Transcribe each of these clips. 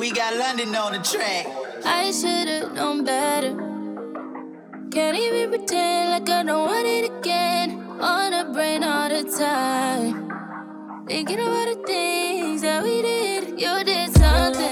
We got London on the track. I should've known better. Can't even pretend like I don't want it again. On the brain all the time. Thinking about the things that we did. You did something.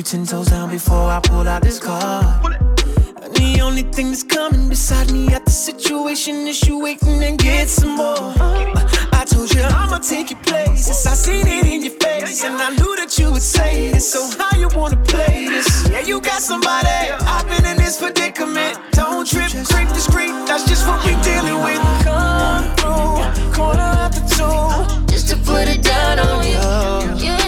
You ten toes down before I pull out this card. And the only thing that's coming beside me at the situation is you waiting and get some more. Uh, I told you I'ma take your places. I seen it in your face, and I knew that you would say this. So how you wanna play this? Yeah, you got somebody. I've been in this predicament. Don't trip, creep discreet. That's just what we dealing with. Come through, corner after two. Just to put it down on you. You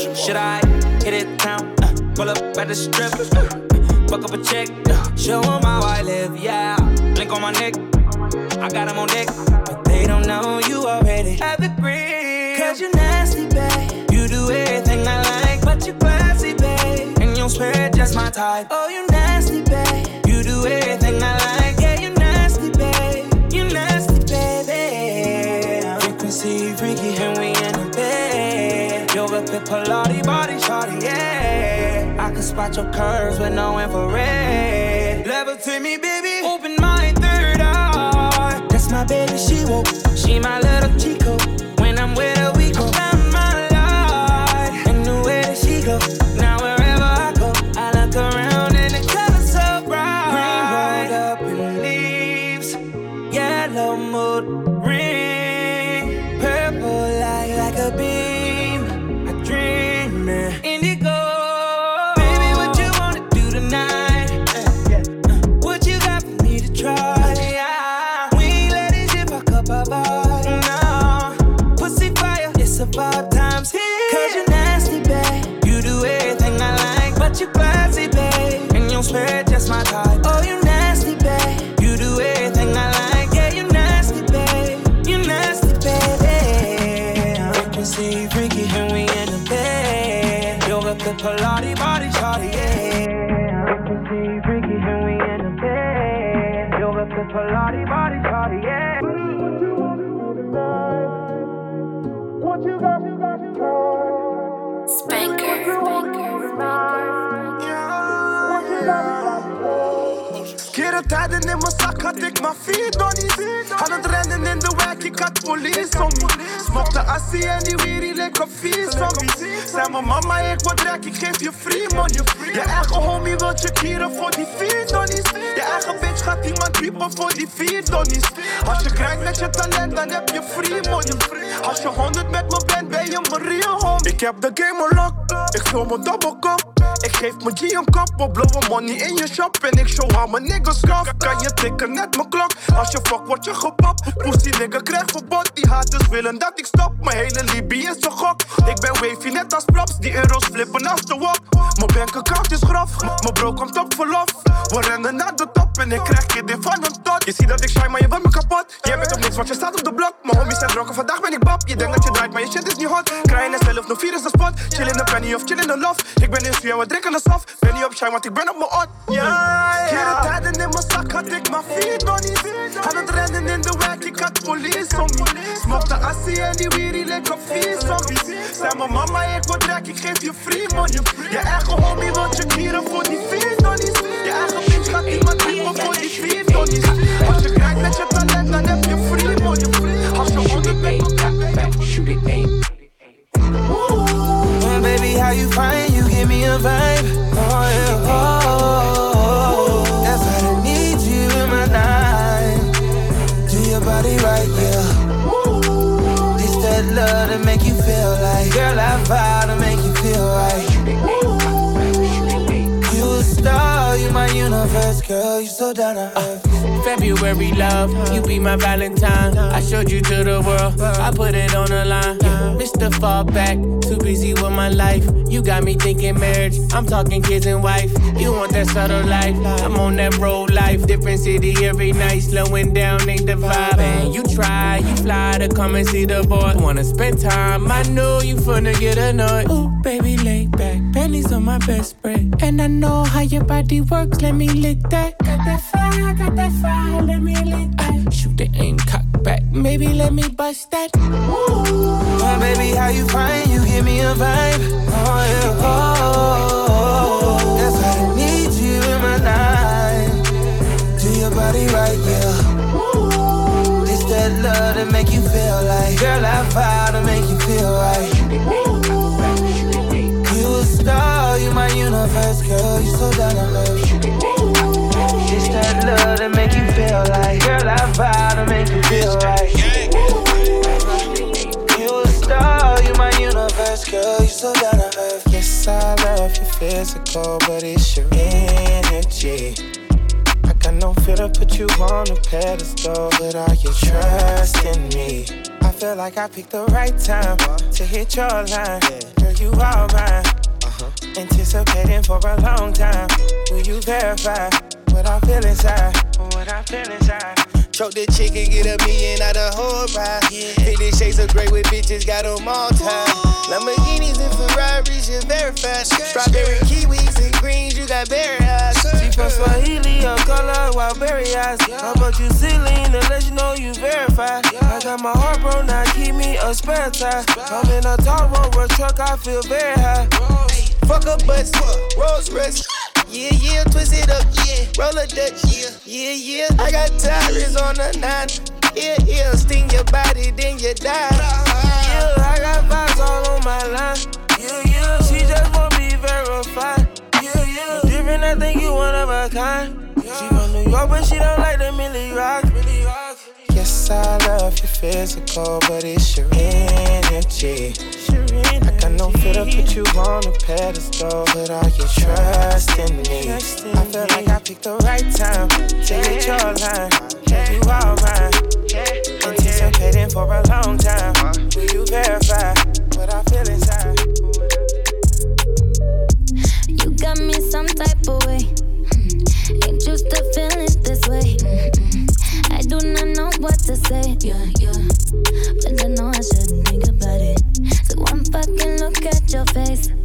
Should I hit it town? Uh, pull up at the strip, uh, fuck up a check, uh, show 'em how I live, yeah. Blink on my neck, I got got 'em on deck, but they don't know you already have the green. Cause you're nasty, babe. You do everything I like, but you're classy, babe. And you'll swear just my type. Oh, you nasty, babe. Yoga Pilates, body shawty, yeah. I can spot your curves with no infrared. Levitate me, baby. Open my third eye. That's my baby, she woke. She my little Chico. In mijn zak had ik maar vier donnies Aan het rennen in de wijk, ik had police om me Smokte assie en die weerie lekker vies van Zei mijn mama, ik word rijk, ik geef je free money. Je eigen homie wil je kieren voor die vier donnies. Je eigen bitch gaat iemand piepen voor die vier donnies. Als je krijgt met je talent, dan heb je free money. Als je honderd met me bent, ben je mijn real homie. Ik heb de game unlock, ik vul mijn dubbelkop ik geef mijn G een kop, we blowen money in je shop En ik show aan mijn niggas kaf Kan je tikken net mijn klok? Als je fuck word je gepopt. Pussy nigga krijg verbod. Die haters willen dat ik stop. Mijn hele Libië is een gok. Ik ben wavy net als props. Die euro's flippen als de wok. Mijn bankaccount is grof. Mijn bro komt op verlof. We rennen naar de top En ik krijg je dit van een tot. Je ziet dat ik shine maar je wordt me kapot. Jij bent op niks want je staat op de blok. Mijn homies zijn dronken vandaag ben ik bab Je denkt dat je draait maar je shit is niet hot. Krijgen en zelf nog vier is de spot. Chill in de penny of chill in de loft Ik ben in stuur we drinken de soft. Ben niet op shine want ik ben op mijn ot. Ja, ja. Keren tijden in mijn zak had ik maar vier donnies Aan het rennen in de wijk ik had police om me. Assie en die weerie lekker vies van Zeg mijn mama, ik wil trek, ik geef je free money. Je eigen homie wil je kieren voor die vier donnies. Je eigen bitch gaat iemand typen voor die vier donnies. Als je kijkt met je talent, dan heb je free money. Als je onder bent, shoot it aim. baby, how you find you give me a vibe. Oh, yeah, oh, to make you feel like, girl, I vow to make you feel right. You a star, you my universe, girl, you so down to uh, earth. February love, you be my Valentine. I showed you to the world, I put it on the line. Mr. Fall back, too busy with my life. You got me thinking marriage, I'm talking kids and wife. You want that subtle life, I'm on that road life. Different city every night, slowing down ain't the vibe. And you try, you fly to come and see the boy. Wanna spend time, I know you finna get annoyed. Ooh, baby, lay back, pennies on my best spread. And I know how your body works, let me lick that. Got that fire, got that fire let me lick that. Shoot the aim, cock back, maybe let me bust that. Oh, baby, how you find you give me a vibe? Oh, yeah, oh, that's why I need you in my life. Do your body right, yeah. This that love to make you feel like, girl, I vow to make you feel right. You a star, you my universe, girl, you so down to earth. Love that make you feel like, girl, I vow to make you feel right. You a star, you my universe, girl, you so down to earth. Yes, I love your physical, but it's your energy. I got no fear to put you on a pedestal, but are you trusting me? I feel like I picked the right time to hit your line. Girl, you are mine. Uh-huh. Anticipating for a long time. Will you verify? What I feel inside. What I feel inside. Choke the chicken, get a million out of whole ride. Yeah. Fifty shades of gray with bitches, got them all tied. Lamborghinis and Ferraris, you're very fast. Strawberry kiwis and greens, you got berry eyes. She from Swahili, on color, wild berry eyes. How about you ceiling to let you know you verified? I got my heart broke, now keep me a spare tire. I'm in a tall road, truck, I feel very high. Fuck a bus, Rolls Royce. Yeah, yeah, twist it up, yeah. Roll a Dutch, yeah, yeah, yeah. I got tires on the nine. Yeah, yeah, sting your body, then you die. Yeah, I got vibes all on my line. Yeah, yeah, she just won't be verified. Yeah, yeah, different, I think you one of a kind. She from New York, but she don't like the Millie Rock. I love your physical, but it's your energy. I got no fear to put you on a pedestal, but are you trusting me? I feel like I picked the right time to hit your line. You all mine, anticipating for a long time. Will you verify what I feel inside? You got me some type of to say. Yeah, yeah. But I know I shouldn't think about it. So one fucking look at your face.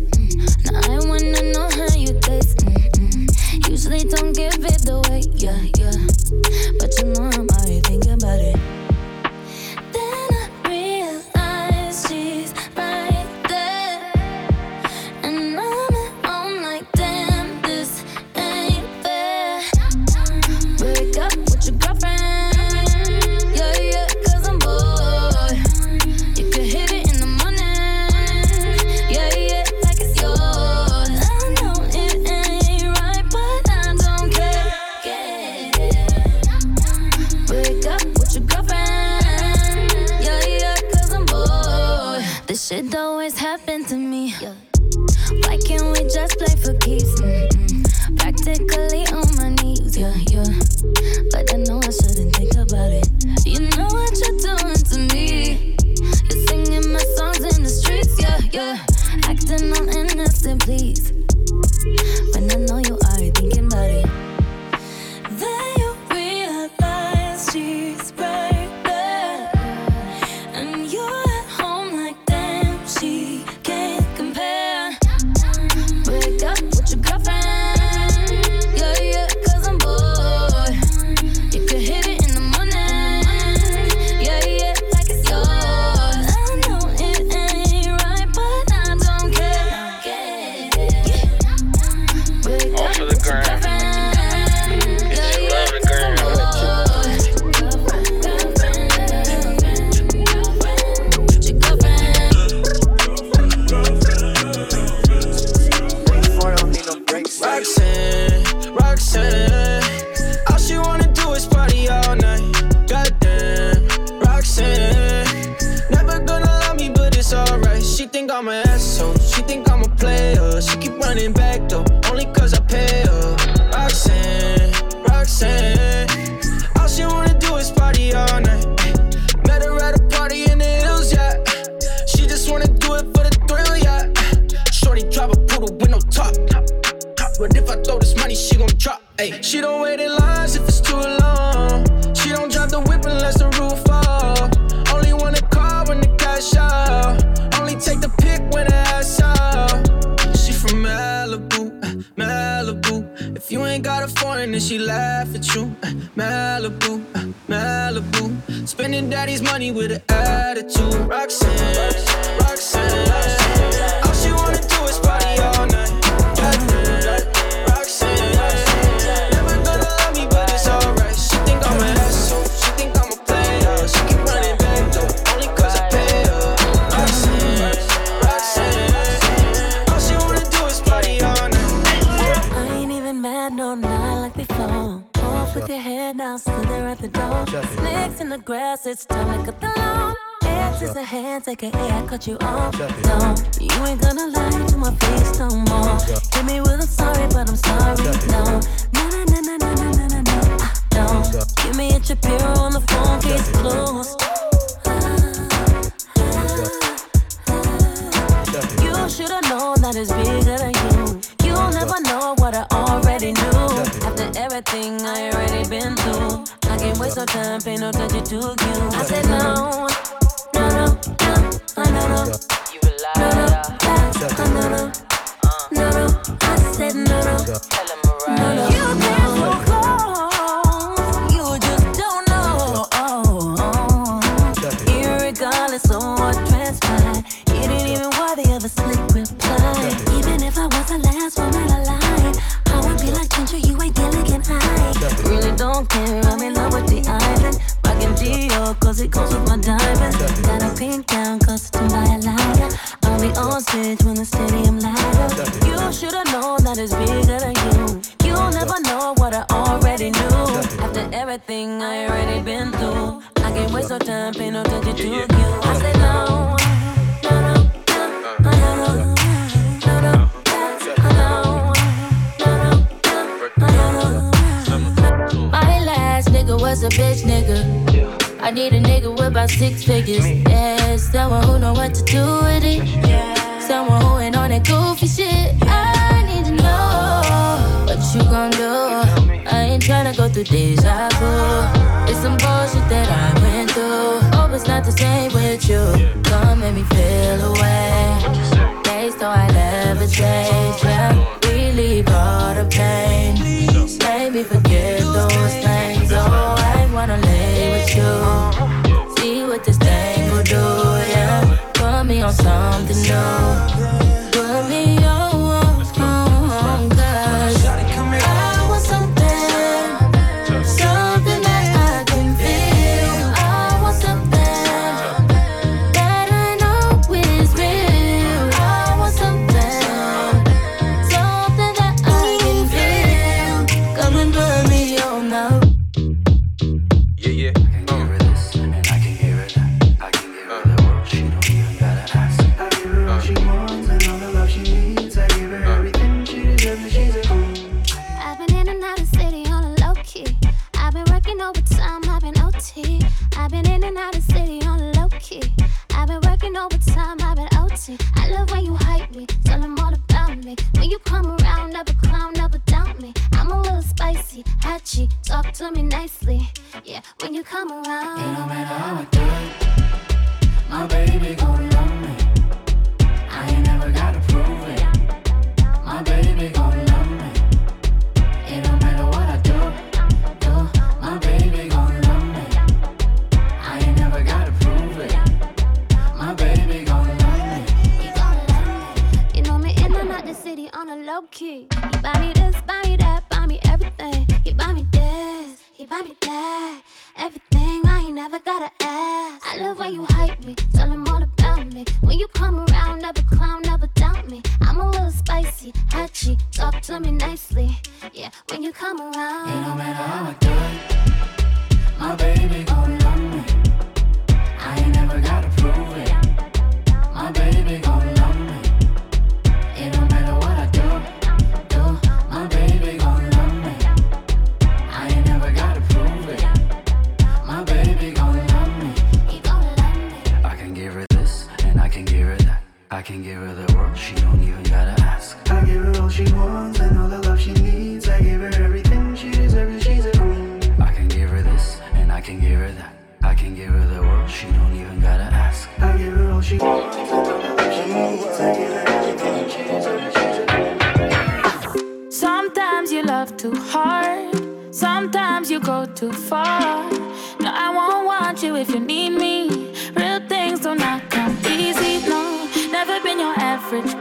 waste no time, pay no attention to you. I said no, no, no, no, no, no. no.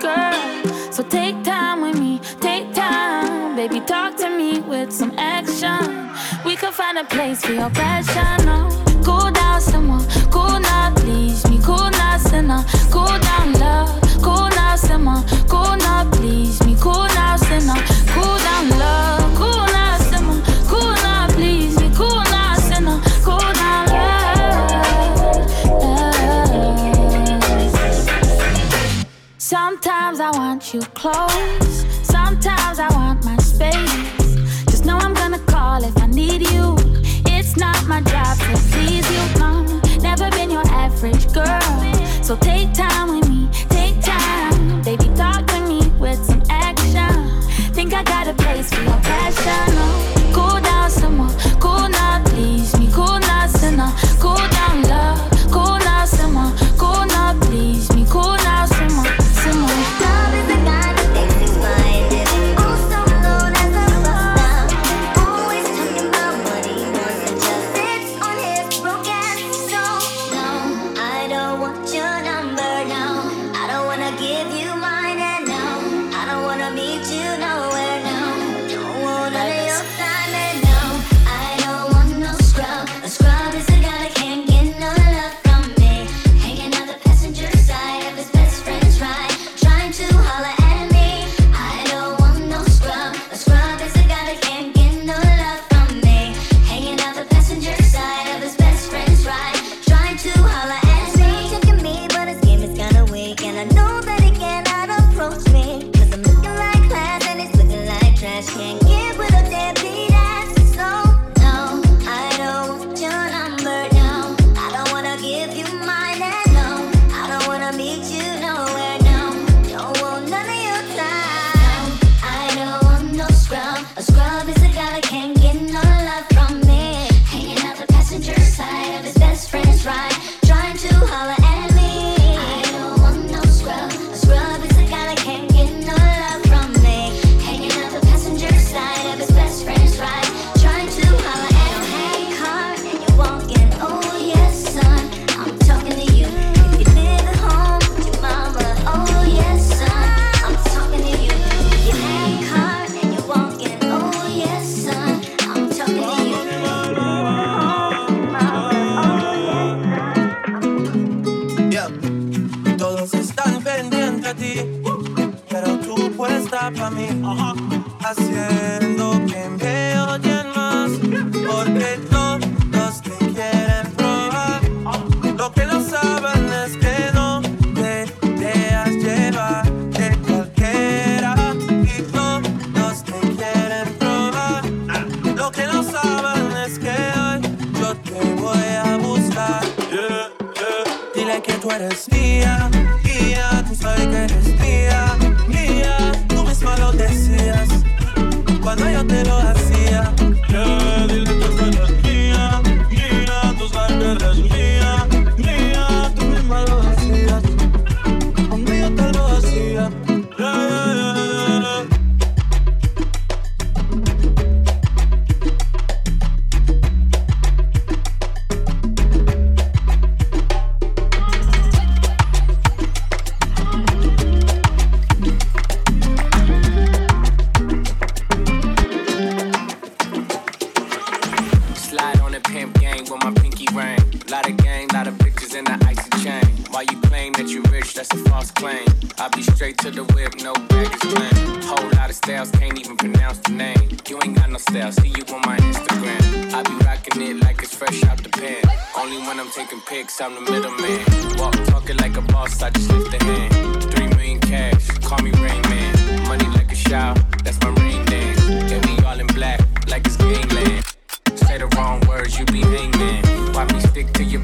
girl. So take time with me, take time. Baby, talk to me with some action. We could find a place for your passion. No. Cool down some more, cool now, please. Me cool now, sinner. Cool down, love. Cool now, cool now, please. Me cool close. Sometimes I want my space. Just know I'm gonna call if I need you. It's not my job to please you, mom. Never been your average girl. So take time. it like it's fresh out the pan. Only when I'm taking pics, I'm the middleman. Walk talking like a boss, I just lift a hand. Three million cash, call me Rain Man. Money like a shower, that's my rain dance. Get me all in black, like it's gangland. Say the wrong words, you be hangman. Why me stick to your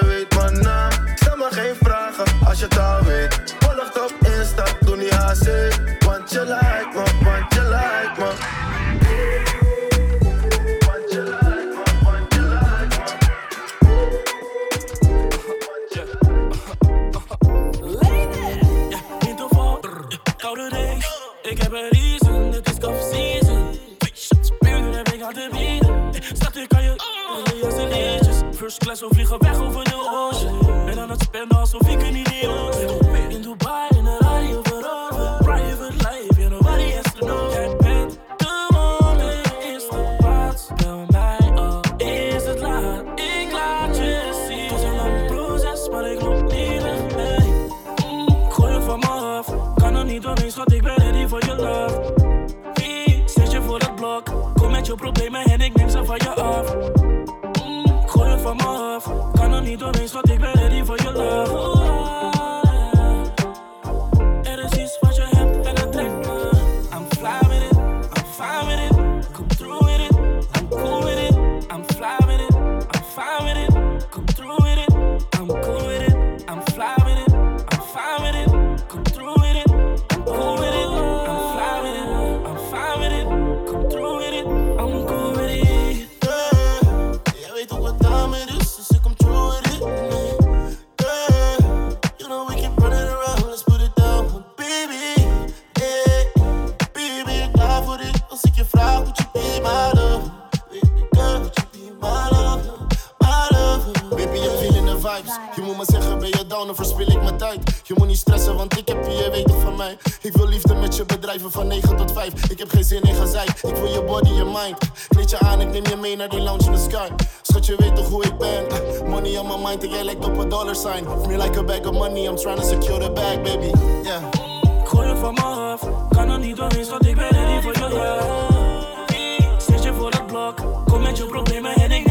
je weet maar na. Stel me geen vragen als je taal want je weet toch hoe ik ben. Eh, money on my mind ik jij lijkt op een dollar sign. Me like a bag of money, I'm trying to secure the bag, baby. Yeah. Ik gooi van me af, kan er niet doorheen, schat, ik ben ready voor je. Zet je voor de blok, kom met je problemen en ik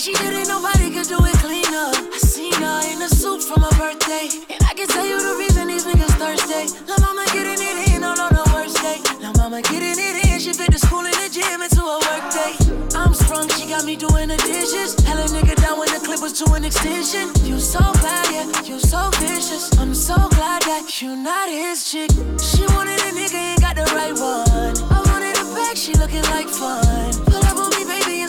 she didn't nobody could do it cleaner. I seen her in a suit for my birthday. And I can tell you the reason these niggas thirsty. La mama getting it in on the worst day. La mama getting it in, she fit the school and the gym into a work day. I'm strong, she got me doing the dishes. Hella nigga down when the clip was to an extension. You so bad, yeah, you so vicious. I'm so glad that you not his chick. She wanted a nigga, ain't got the right one. I wanted a bag, she looking like fun. Pull up on me, baby,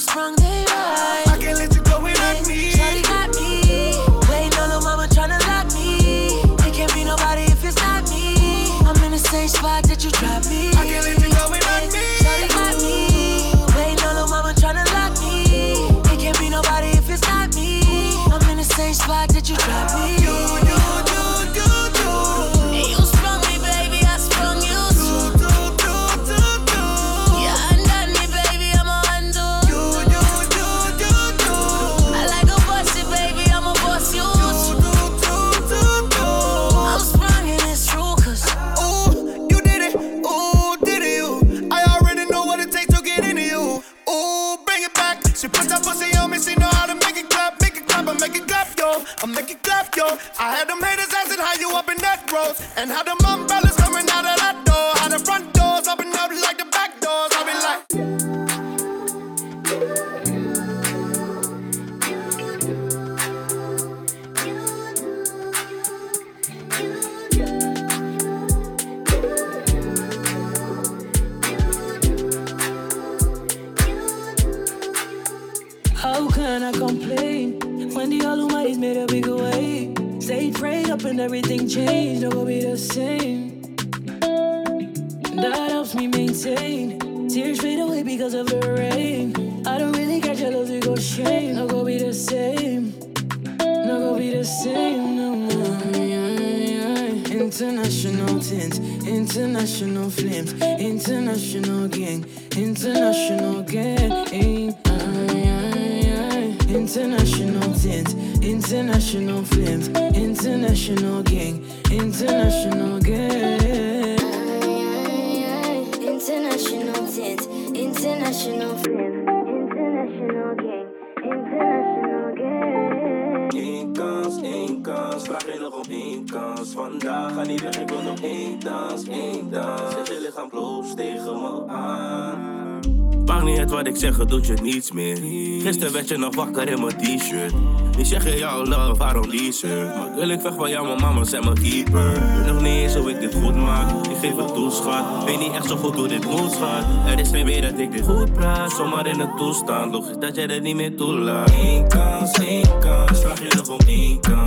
sprung, they right. I can't let you go without me. Charlie got me. Waiting on her mama to lock me. It can't be nobody if it's not me. I'm in the same spot that you dropped me. I had them haters asking how you up in that growth, and how the mom balance. Werd je nog wakker in mijn t-shirt. Die zeggen jou love, waarom die? Maar wil ik weg van jou, mijn mama zijn mijn keeper. Weet nog niet eens hoe ik dit goed maak. Ik geef het toe, schat. Weet niet echt zo goed hoe dit moet, schat. Er is geen weer dat ik dit goed praat. Zomaar in het toestand, logisch dat jij er niet meer toelaat. Eén kans, één kans. Vraag je nog om één kans.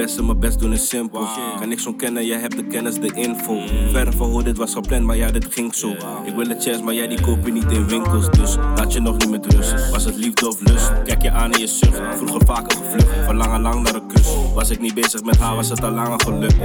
Best en mijn best doen is simpel. Kan ik zo'n kennen, jij hebt de kennis, de info. Verre van hoe dit was gepland, maar ja dit ging zo. Ik wil een chance, maar jij die koop je niet in winkels. Dus laat je nog niet met rust. Was het liefde of lust? Kijk je aan en je zucht Vroeger vaker gevlucht, verlangen lang naar een kus. Was ik niet bezig met haar, was het al langer gelukt.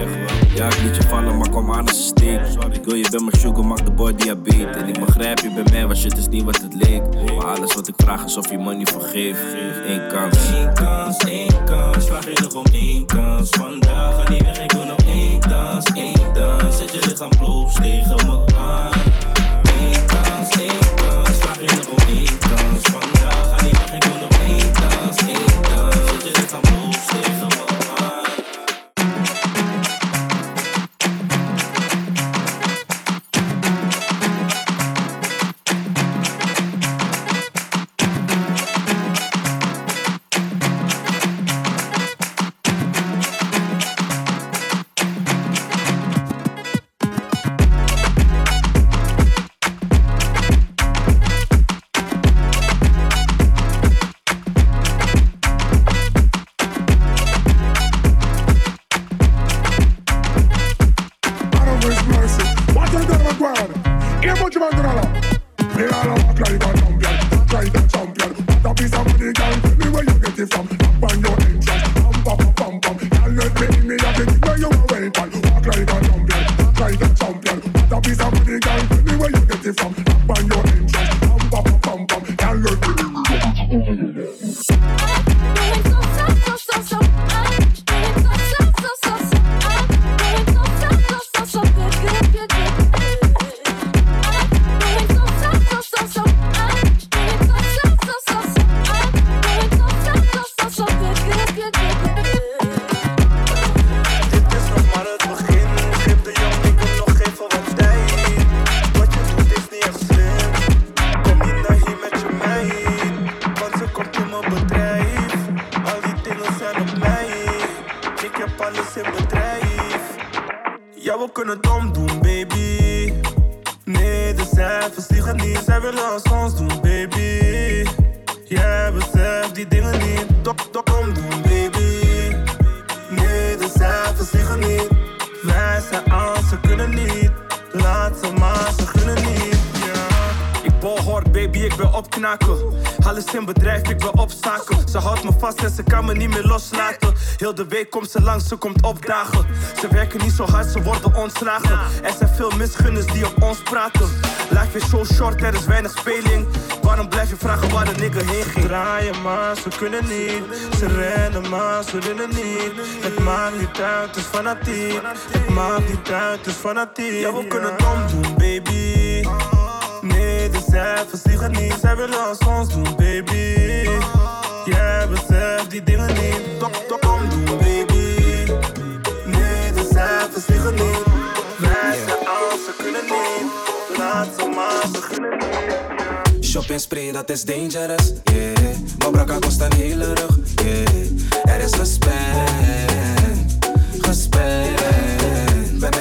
Ja ik liet je vallen, maar kwam aan als een steek Ik wil je bij mijn sugar, maak de boy diabetes. En ik begrijp je bij mij, was shit is niet wat het leek. Maar alles wat ik vraag is of je money vergeeft Eén kans, één. Vraag je nog om kans. Vandaag ga niet weg, ik wil nog één dans, één dans. Zet je lichaam bloos tegen me aan. Één kans. Vraag je nog om kans. Vandaag ga niet weg, ik wil nog we kunnen het omdoen, baby. Nee, de cijfers liegen niet. Zij willen als ons doen, baby. Jij beseft die dingen niet. Dok, dok, omdoen, baby. Nee, de cijfers liegen niet. Wij zijn aan, ze kunnen niet. Laat ze maar, ze ik ben opknaken. Alles in bedrijf, ik ben op zaken. Ze houdt me vast en ze kan me niet meer loslaten. Heel de week komt ze langs, ze komt opdagen. Ze werken niet zo hard, ze worden ontslagen. Er zijn veel misgunners die op ons praten. Life is zo short, er is weinig speling. Waarom blijf je vragen waar de nigger heen ging? Draaien maar, ze kunnen niet. Ze rennen maar, ze willen niet. Het maakt niet uit, het is fanatiek. Het maakt niet uit, het is fanatiek. Ja, we kunnen het omdoen, baby. Nee, de cijfers liegen niet. Zij willen als ons doen, baby. Jij beseft die dingen niet. Tok, tok, omdoen, baby. Nee, de cijfers liegen niet. Wij als ze kunnen niet. Laat ze maar, ze gunnen niet. Spray, dat is dangerous, yeah. Mobra kost een hele rug, yeah. Er is gespannen, gespannen.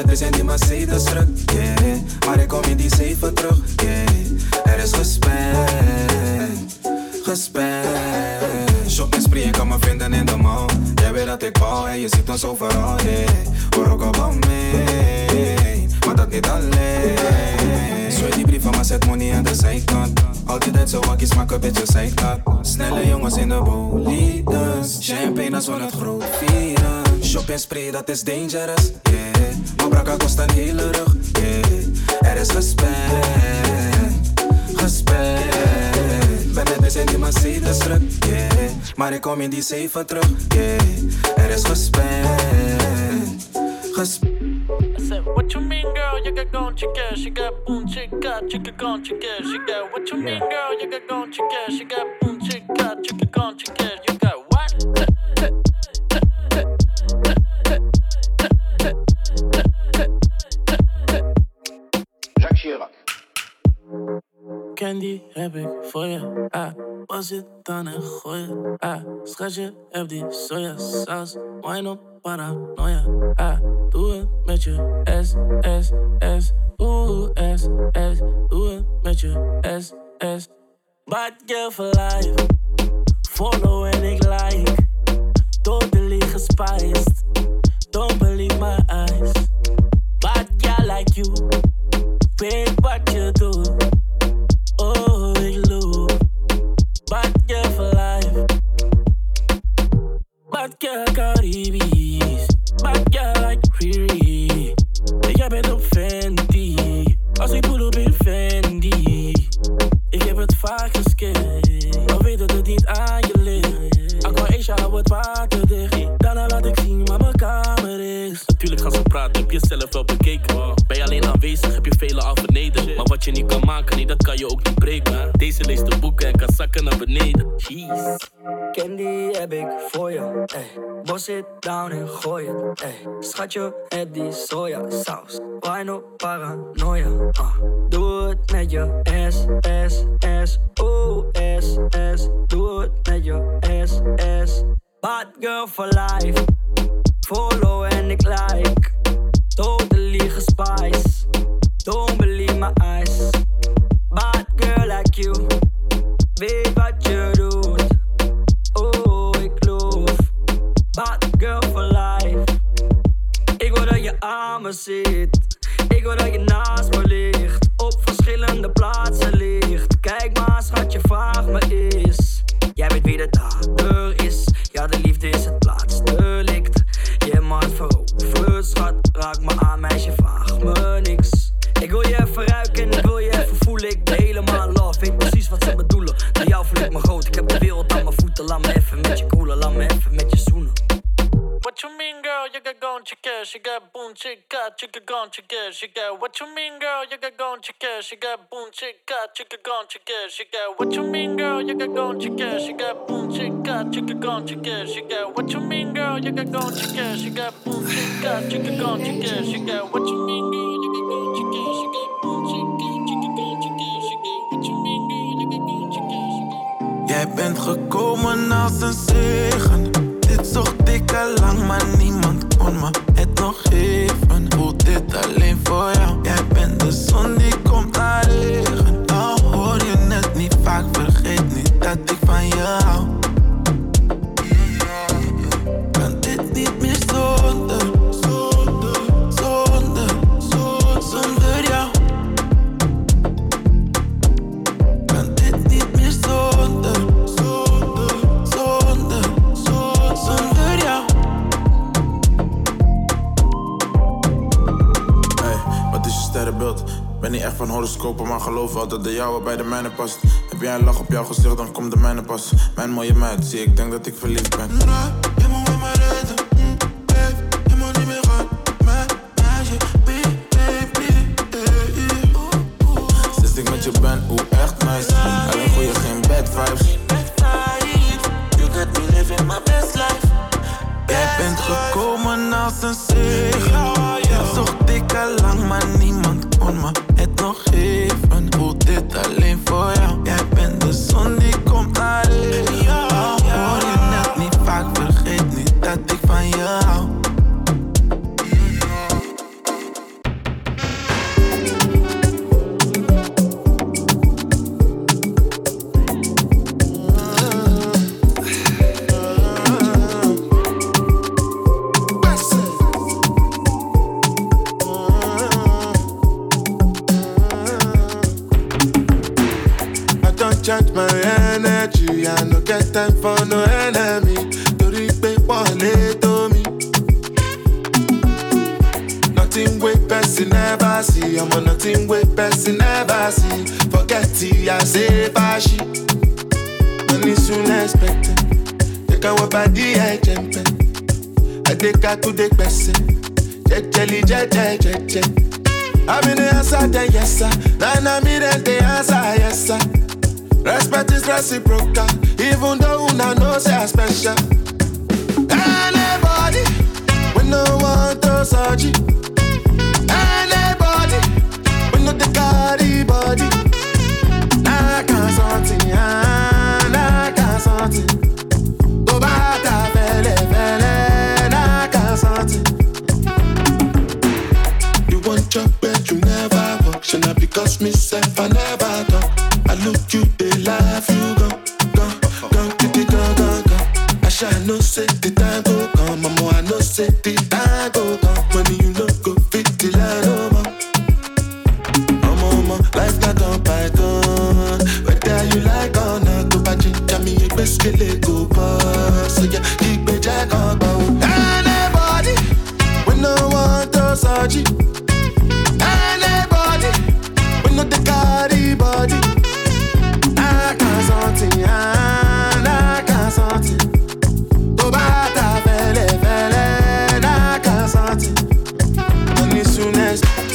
Dus in die Mercedes druk, yeah. Maar ik kom in die zeven terug, yeah. Er is gespannen, gespannen. Shop en ik kan me vinden in de mall. Jij weet dat ik bouw en je ziet ons overal, yeah. Hoor ook al van mee, maar dat niet alleen. Zo die brief van me zet money aan de zijkant. Altijd uit zo wakkies, maak een beetje zijkant. Snelle jongens in de bolides. Champagne als we het groot vieren. Shop en spray, dat is dangerous, yeah. Maar brakka kost een hele rug, yeah. Er is gespannen, gespannen. Ben net dus in die Mercedes druk, yeah. Maar ik kom in die zeven terug, yeah. Er is what you mean, girl? You got gone. She got boom chica, chica gone. She got what you mean, girl? You got gone chicken. She got boom chica, chica gone. You got what? Candy heb ik voor je. Ah, was het dan en gooi Ah, schatje, heb die sojasaus. Wine op paranoia. Ah, doe het met je S, S, S. Oeh, S, S. Doe het met je S, S. Bad girl for life. Follow en ik like. Totally gespiced. Don't believe my eyes. Bad girl like you. Weet wat je doet. Bad girl Caribisch. Bad girl like Riri. Jij bent op Fenty. Als ik pull op in Fendi. Ik heb het vaak gescand. Maar weet dat het niet aan je ligt. Aqua Asia, hou het water dicht. Daarna laat ik zien waar mijn kamer is. Natuurlijk gaan ze praten, heb je zelf wel bekeken. Ben je alleen aanwezig, heb je velen al vernederd. Wat je niet kan maken, nee, dat kan je ook niet breken. Deze leest de boeken en kan zakken naar beneden. Jeez. Candy heb ik voor je, ey. Bos it down en gooi het, ey. Schatje, heb die sojasaus. Wine op paranoia, ah. Doe het met je S, S, S. Oeh, S, S. Doe het met je S, S. Bad girl for life. Follow en ik like. Totally gespice. Don't believe my eyes. Bad girl like you. Weet wat je doet. Oh, ik geloof. Bad girl for life. Ik wil dat je aan me zit. Ik wil dat je naast me ligt. Op verschillende plaatsen ligt. Kijk maar, schatje, vraag me eens. Chica got what you mean, girl? You got gone. She got boom chica, chica gone. She got what you mean, girl? You got gone. She got boom chica, chica gone. She got what you mean, girl? You got gone. She got boom chica, chica gone. She got what you mean, girl? You got gone. She got boom chica, chica gone. She got what you mean, girl? You got gone chicken. Jij bent gekomen als een zegen. Dit zocht ik al lang, maar niemand kon me het nog geven. Voel dit alleen voor jou. Jij bent de zon die komt naar regen. Al hoor je het niet vaak, vergeet niet dat ik van je hou. Ben niet echt van horoscopen, maar geloof wel dat de jouwe bij de mijne past. Heb jij een lach op jouw gezicht, dan komt de mijne pas. Mijn mooie meid, zie ik denk dat ik verliefd ben. Je moet met me redden, mm, babe. Je moet niet meer gaan, mijn meisje, baby, baby. Sinds ik met je ben, hoe echt nice. Alleen goeie geen bad vibes. You got me living my best life. Jij bent gekomen als een. Dit zocht ik al lang, maar niemand nog even. Voel dit alleen voor jou. Jij bent de zon die komt naar jou. Hoor je net niet vaak, vergeet niet dat ik van je to the best. soon as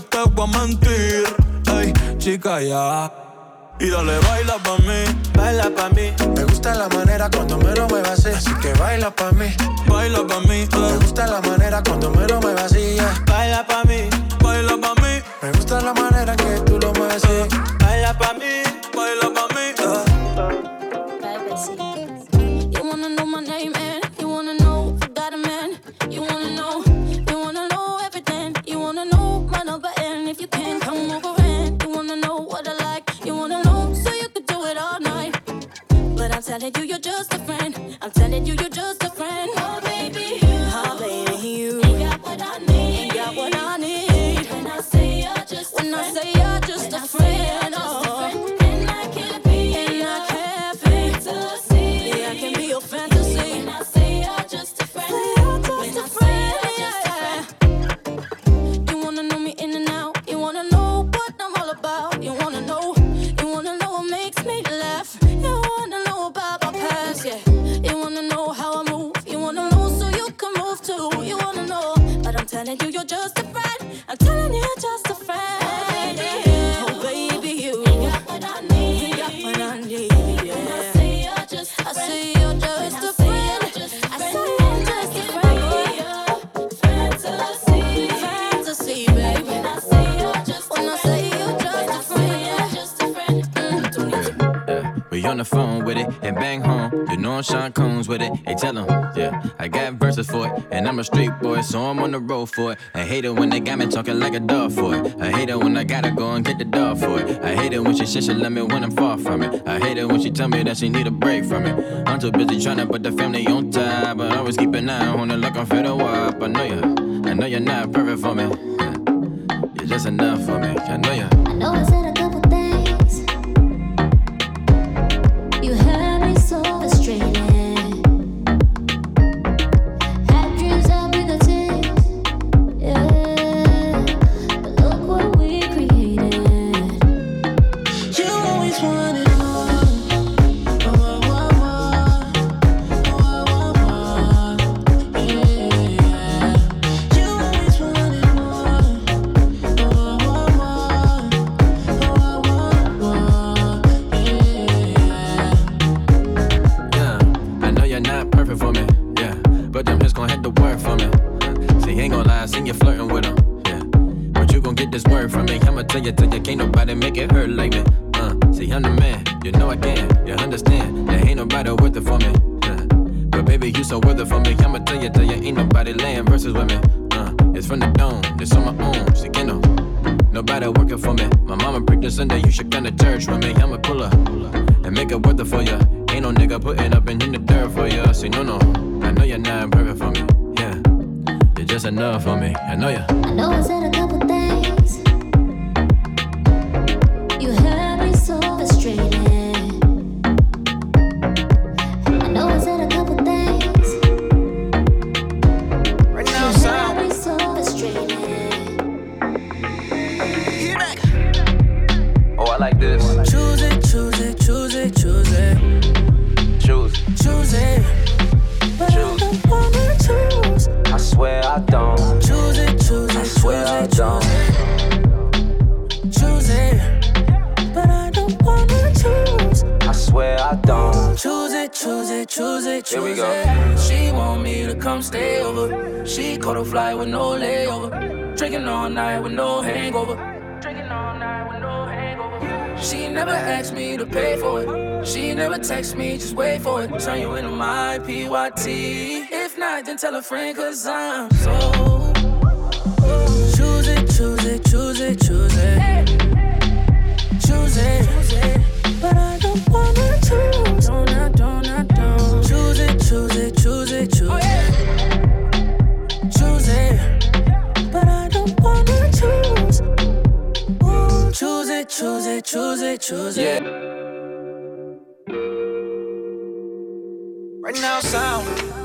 te voy a mentir. Ey, chica, ya. Y dale, baila pa' mí. Baila pa' mí. Me gusta la manera cuando me lo muevas así. Así que baila pa' mí. Baila pa' mí. Eh. Me gusta la manera cuando me lo muevas eh, así. Baila pa' mí. Baila pa' mí. Me gusta la manera que tú you, you're just a friend. I'm telling you, you're Sean Combs with it. Hey, tell them, yeah, I got verses for it. And I'm a street boy, so I'm on the road for it. I hate it when they got me talking like a dog for it. I hate it when I gotta go and get the dog for it. I hate it when she says she love me when I'm far from it. I hate it when she tell me that she need a break from it. I'm too busy trying to put the family on top, but always keep an eye on it like I'm fed up. I know you, I know you're not perfect for me. You're just enough for me. I know you. Turn you into my PYT. If not, then tell a friend, cause I'm so. Choose it, choose it, choose it, choose it. Choose it. But I don't wanna choose. Don't, I don't, I don't. Choose it, choose it, choose it, choose it. Choose it. But I don't wanna choose. Choose it, choose it, choose it, choose it. Right now, sound.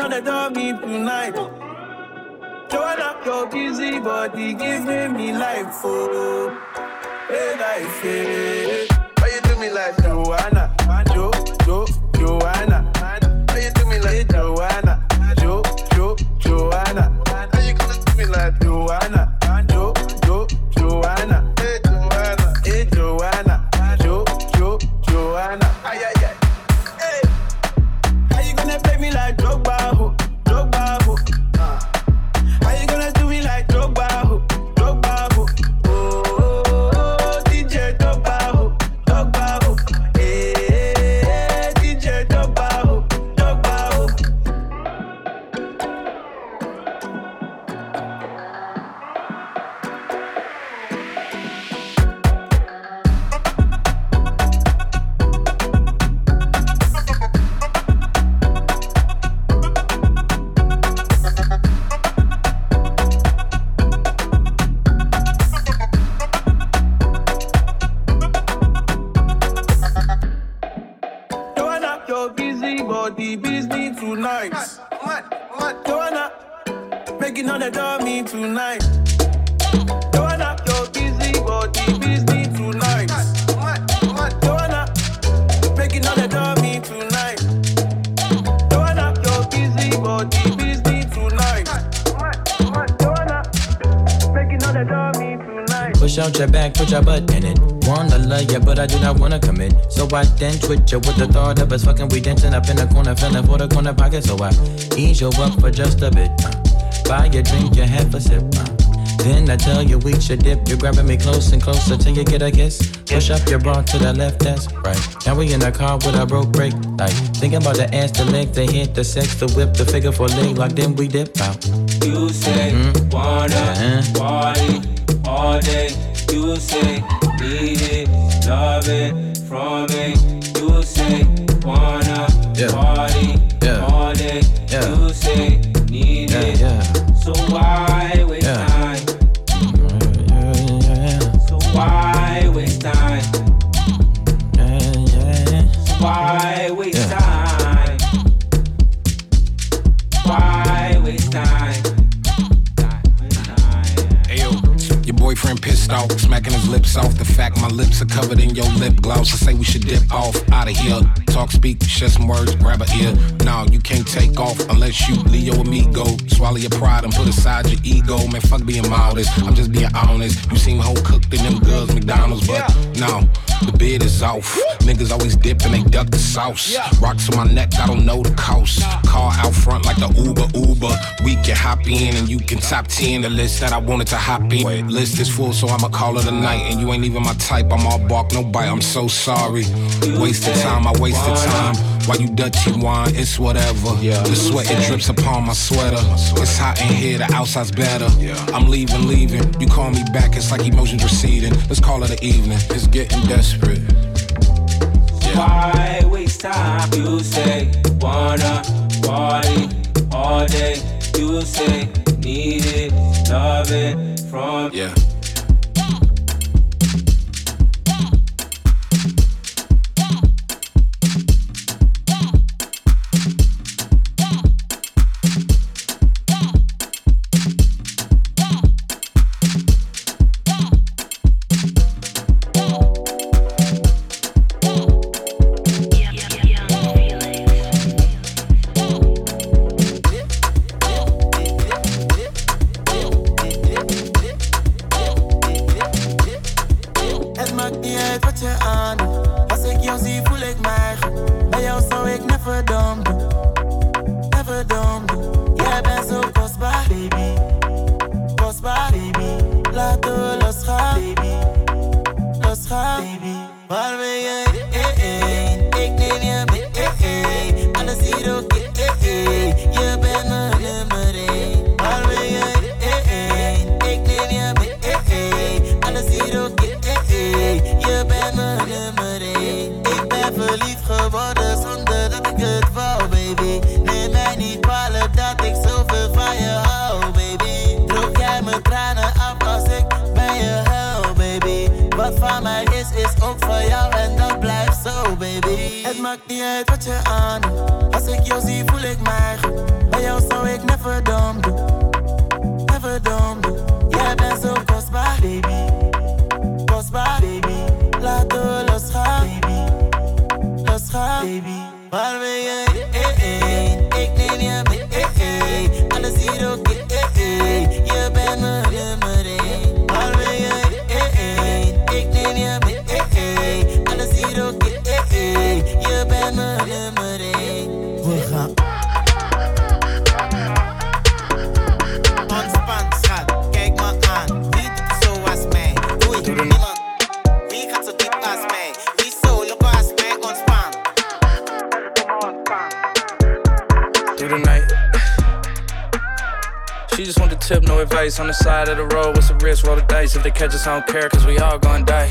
on the dummy tonight. Join up your busy body, giving me life, oh, hey life, hey. Why you do me like Joanna? Tonight. Your back, put your butt in it. Wanna love ya, but I do not wanna commit. So I then twitch ya with the thought of us fucking. We dancing up in the corner, feeling for the corner pocket. So I ease you up for just a bit. Uh. Buy your drink, you have a sip. Uh. Then I tell you we should dip. You're grabbing me close and closer till you get a kiss. Push up your bra to the left, that's right. Now we in the car with a broke brake light. Thinking about the ass, the leg, the hit, the sex, the whip, the figure for leg lock. Then we dip out. You say wanna Uh-huh. party all day. You say need it, love it from me. You say wanna Yeah. party Yeah. all day. Yeah. You say need it. yeah. So why smacking his lips off. The fact my lips are covered in your lip gloss. I say we should dip off out of here. Talk, speak, share some words, grab a ear. No, you can't take off unless you Leo amigo. Swallow your pride and put aside your ego. Man, fuck being modest. I'm just being honest. You seem whole cooked in them girls, McDonald's, but no. The bid is off. Niggas always dip and they duck the sauce. Rocks on my neck, I don't know the cost. Car out front like the Uber Uber. We can hop in and you can top 10 the list that I wanted to hop in. List is full, so I'ma call it a night. And you ain't even my type. I'm all bark, no bite. I'm so sorry. Wasted time, I wasted time. While you dirty wine, it's whatever. Yeah. The sweat it drips upon my sweater. It's hot in here, the outside's better. Yeah. I'm leaving, leaving. You call me back, it's like emotions receding. Let's call it an evening. It's getting desperate. Why waste time? You say wanna party all day. You say need it, love it from Yeah. Catch us, I don't care, cause we all gonna die.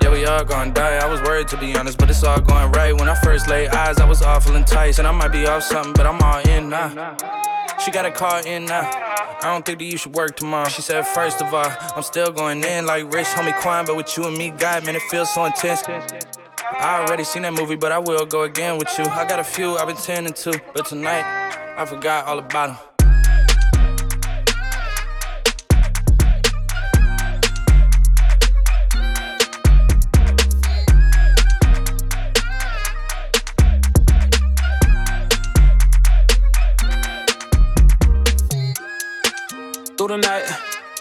Yeah, we all gonna die. I was worried to be honest, but it's all going right. When I first laid eyes, I was awful enticed. And I might be off something, but I'm all in now. She got a call in now. I don't think that you should work tomorrow. She said, first of all, I'm still going in like rich homie Quan, but with you and me, God, man, it feels so intense. I already seen that movie, but I will go again with you. I got a few I've been tending to, but tonight I forgot all about him. Through the night.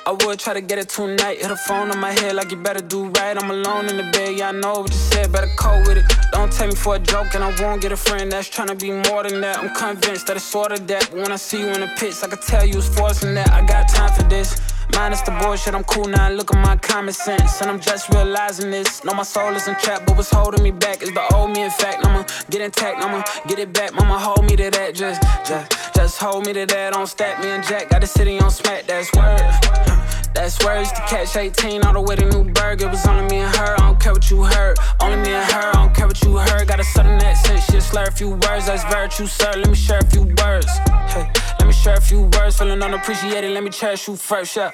I would try to get it tonight. Hit a phone on my head like you better do right. I'm alone in the bed, yeah, I know what you said, better cope with it. Don't take me for a joke, and I won't get a friend that's trying to be more than that. I'm convinced that it's sort of that. But when I see you in the pits, I can tell you it's forcing that. I got time for this. Minus the bullshit, I'm cool now. Look at my common sense, and I'm just realizing this. No, my soul isn't trapped, but what's holding me back is the old me. In fact, I'ma get intact, I'ma get it back. Mama, hold me to that, just, just, just hold me to that. Don't stack me and Jack, got the city on smack. That's word. That's words to catch 18 all the way to Newburgh. It was only me and her, I don't care what you heard. Only me and her, I don't care what you heard. Got a southern accent, shit, slur a few words. That's virtue, sir. Let me share a few words. Hey, let me share a few words. Feeling unappreciated, let me cherish you first, yeah.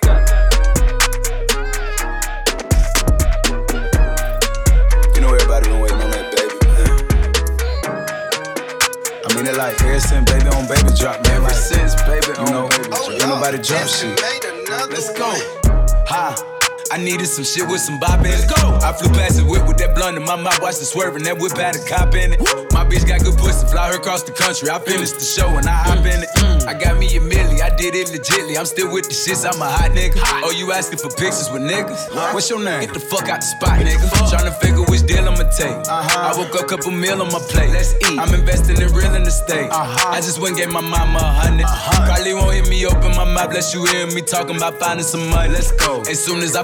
You know everybody been waiting on that baby. I mean it like ever since baby on baby drop, man. Ever since baby on you know, baby drop. Ain't nobody drop shit. Let's go. Ha. I needed some shit with some bop in it. Let's go. I flew past the whip with that blunt in my mouth, watched it swerving. That whip had a cop in it. My bitch got good pussy, fly her across the country. I finished the show and I hop in it. Mm. I got me a milli, I did it legitly. I'm still with the shits, I'm a hot nigga. Oh, you asking for pictures with niggas? What's your name? Get the fuck out the spot, nigga. Trying to figure which deal I'ma take. Uh-huh. I woke up, a couple meal on my plate. Let's eat. I'm investing in real estate. Uh-huh. I just went and gave my mama a hundred. Uh-huh. Probably won't hear me open my mouth, bless you hear me talking about finding some money. Let's go. As soon as I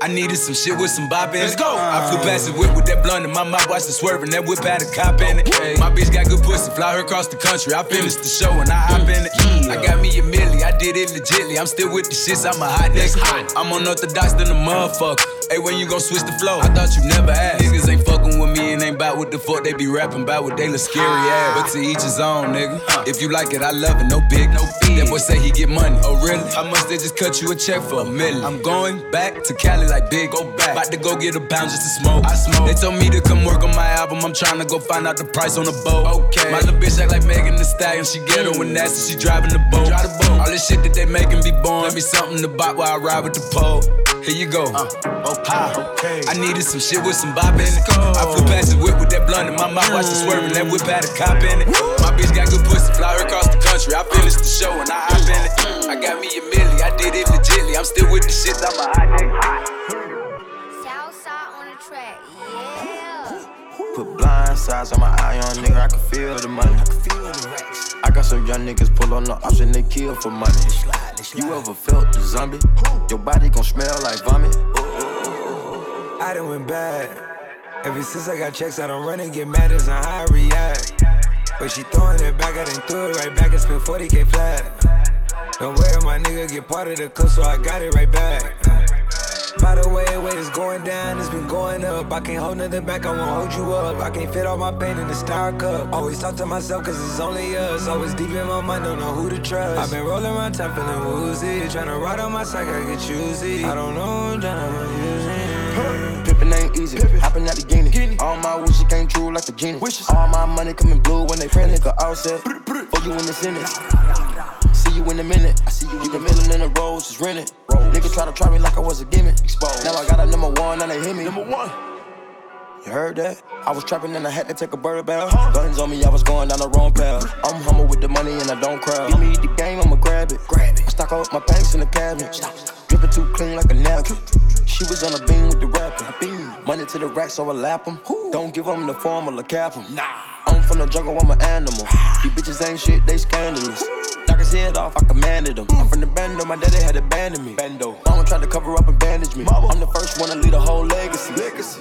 I needed some shit with some bop in. Let's go. I flew past the whip with that blunt in my mouth, watched it swerving. That whip had a cop in it. My bitch got good pussy, fly her across the country. I finished the show and I hop in it. I got me a milli, I did it legitly. I'm still with the shits, I'm a hot nigga. I'm on unorthodox than a motherfucker. Hey, when you gon' switch the flow? I thought you never asked. Niggas ain't fucking with me and ain't bout what the fuck they be rapping about what they look scary ass. But to each his own, nigga. If you like it, I love it, no big, no fee. That boy say he get money. Oh, really? How much they just cut you a check for a million? I'm going back to Cali like big, go back. About to go get a pound just to smoke. I smoke. They told me to come work on my album. I'm trying to go find out the price on the boat. Okay. My little bitch act like Megan Thee Stallion. She get her when nasty. She driving the boat. Drive the boat. All this shit that they making be born. Let me something to buy while I ride with the pole. Here you go. Uh, okay. I needed some shit with some bop in it. I flew past the whip with that blunt in my mouth, watched it swerving. That whip had a cop in it. My bitch got good pussy, fly her across the country. I finished the show and I hop in it. I got me a milli, I did it legitly. I'm still with the shit, I'm a hot nigga. Put blind sides on my eye on nigga, I can feel the money. I got some young niggas pull on the ops and they kill for money. You ever felt the zombie? Your body gon' smell like vomit. I done went bad. Ever since I got checks, I don't run and get mad as on how I react. But she throwing it back, I done threw it right back and spent 40k flat. Don't worry, my nigga get part of the cook, so I got it right back. By the way, way it's going down, it's been going up. I can't hold nothing back, I won't hold you up. I can't fit all my pain in the star cup. Always talk to myself, cause it's only us. Always deep in my mind, don't know who to trust. I've been rolling around time, feeling woozy. Tryna ride on my side, I get choosy. I don't know, I'm tryna use it. Ain't easy, hoppin' out the guinea. All my wishes came true like a genie. All my money coming blue when they pray, nigga, all set. For you in the Senate. See you in a minute. I see you with a million in the rolls, just rented. Nigga try to try me like I was a gimmick. Exposed. Now I got a number one, and they hit me. Number one. You heard that? I was trapping and I had to take a bird bath. Guns on me, I was going down the wrong path. I'm humble with the money and I don't cry. Give me the game, I'ma grab it. Grab it. I stock up my pants in the cabinet. Dripping too clean like a napkin. She was on a beam with the rapping. Money to the racks, so I lap them. Don't give them the formula, cap them. Nah. I'm from the jungle, I'm an animal. These bitches ain't shit, they scandalous. Knock his head off, I commanded him. I'm from the bando, my daddy had abandoned me. Bando. Mama tried to cover up and bandage me. I'm the first one to lead a whole legacy. Legacy.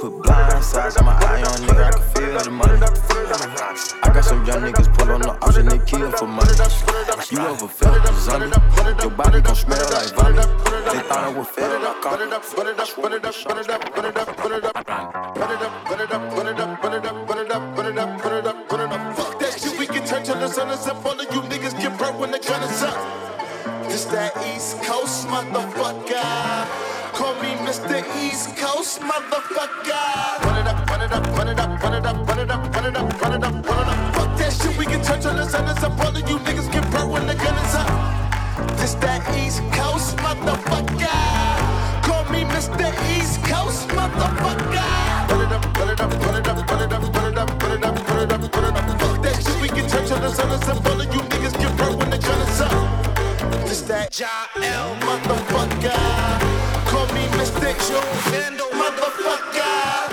Put blind sides on my eye on nigga, I can feel the money. I got some young niggas pull on the option, they kill for money. You ever felt a zombie? Your body gon' smell like vomit. They thought I was fed, Fuck that shit, we can turn till the sun is up. All of you niggas get burnt when the gun is up. This that East Coast motherfucker call me Mr. East Coast motherfucker. Run it up, run it up, run it up, run it up, run it up, run it up, run it up, run it up. Fuck that shit, we can touch on the sun and some you niggas get burnt when the gun is up. This that East Coast motherfucker. Call me Mr. East Coast motherfucker. Run it up, run it up, run it up, run it up, run it up, run it up, run it up, run it up. Fuck that shit, we can touch on the sun and some you niggas get burnt when the gun is up. This that Ja L motherfucker. Joe Vandal, motherfucker.